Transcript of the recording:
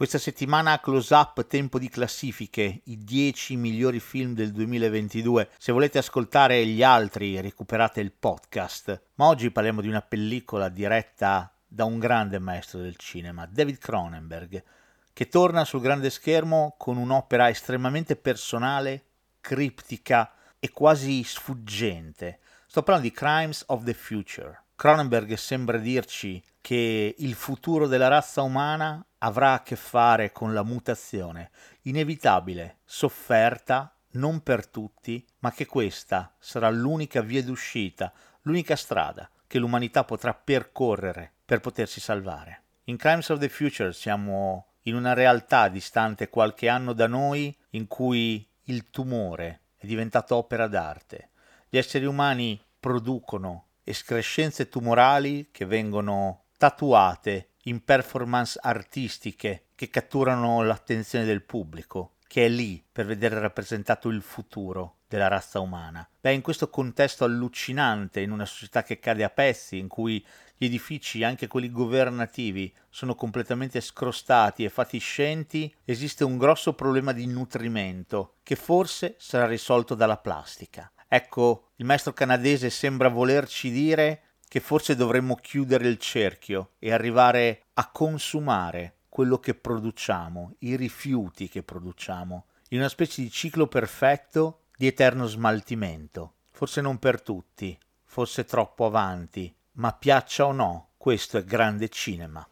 Questa settimana Close Up, tempo di classifiche, i 10 migliori film del 2022. Se volete ascoltare gli altri, recuperate il podcast. Ma oggi parliamo di una pellicola diretta da un grande maestro del cinema, David Cronenberg, che torna sul grande schermo con un'opera estremamente personale, criptica e quasi sfuggente. Sto parlando di Crimes of the Future. Cronenberg sembra dirci che il futuro della razza umana avrà a che fare con la mutazione, inevitabile, sofferta, non per tutti, ma che questa sarà l'unica via d'uscita, l'unica strada che l'umanità potrà percorrere per potersi salvare. In Crimes of the Future siamo in una realtà distante qualche anno da noi in cui il tumore è diventato opera d'arte. Gli esseri umani producono escrescenze tumorali che vengono tatuate in performance artistiche che catturano l'attenzione del pubblico, che è lì per vedere rappresentato il futuro della razza umana. Beh, in questo contesto allucinante, in una società che cade a pezzi, in cui gli edifici, anche quelli governativi, sono completamente scrostati e fatiscenti, esiste un grosso problema di nutrimento che forse sarà risolto dalla plastica. Ecco, il maestro canadese sembra volerci dire che forse dovremmo chiudere il cerchio e arrivare a consumare quello che produciamo, i rifiuti che produciamo, in una specie di ciclo perfetto di eterno smaltimento. Forse non per tutti, forse troppo avanti, ma piaccia o no, questo è grande cinema.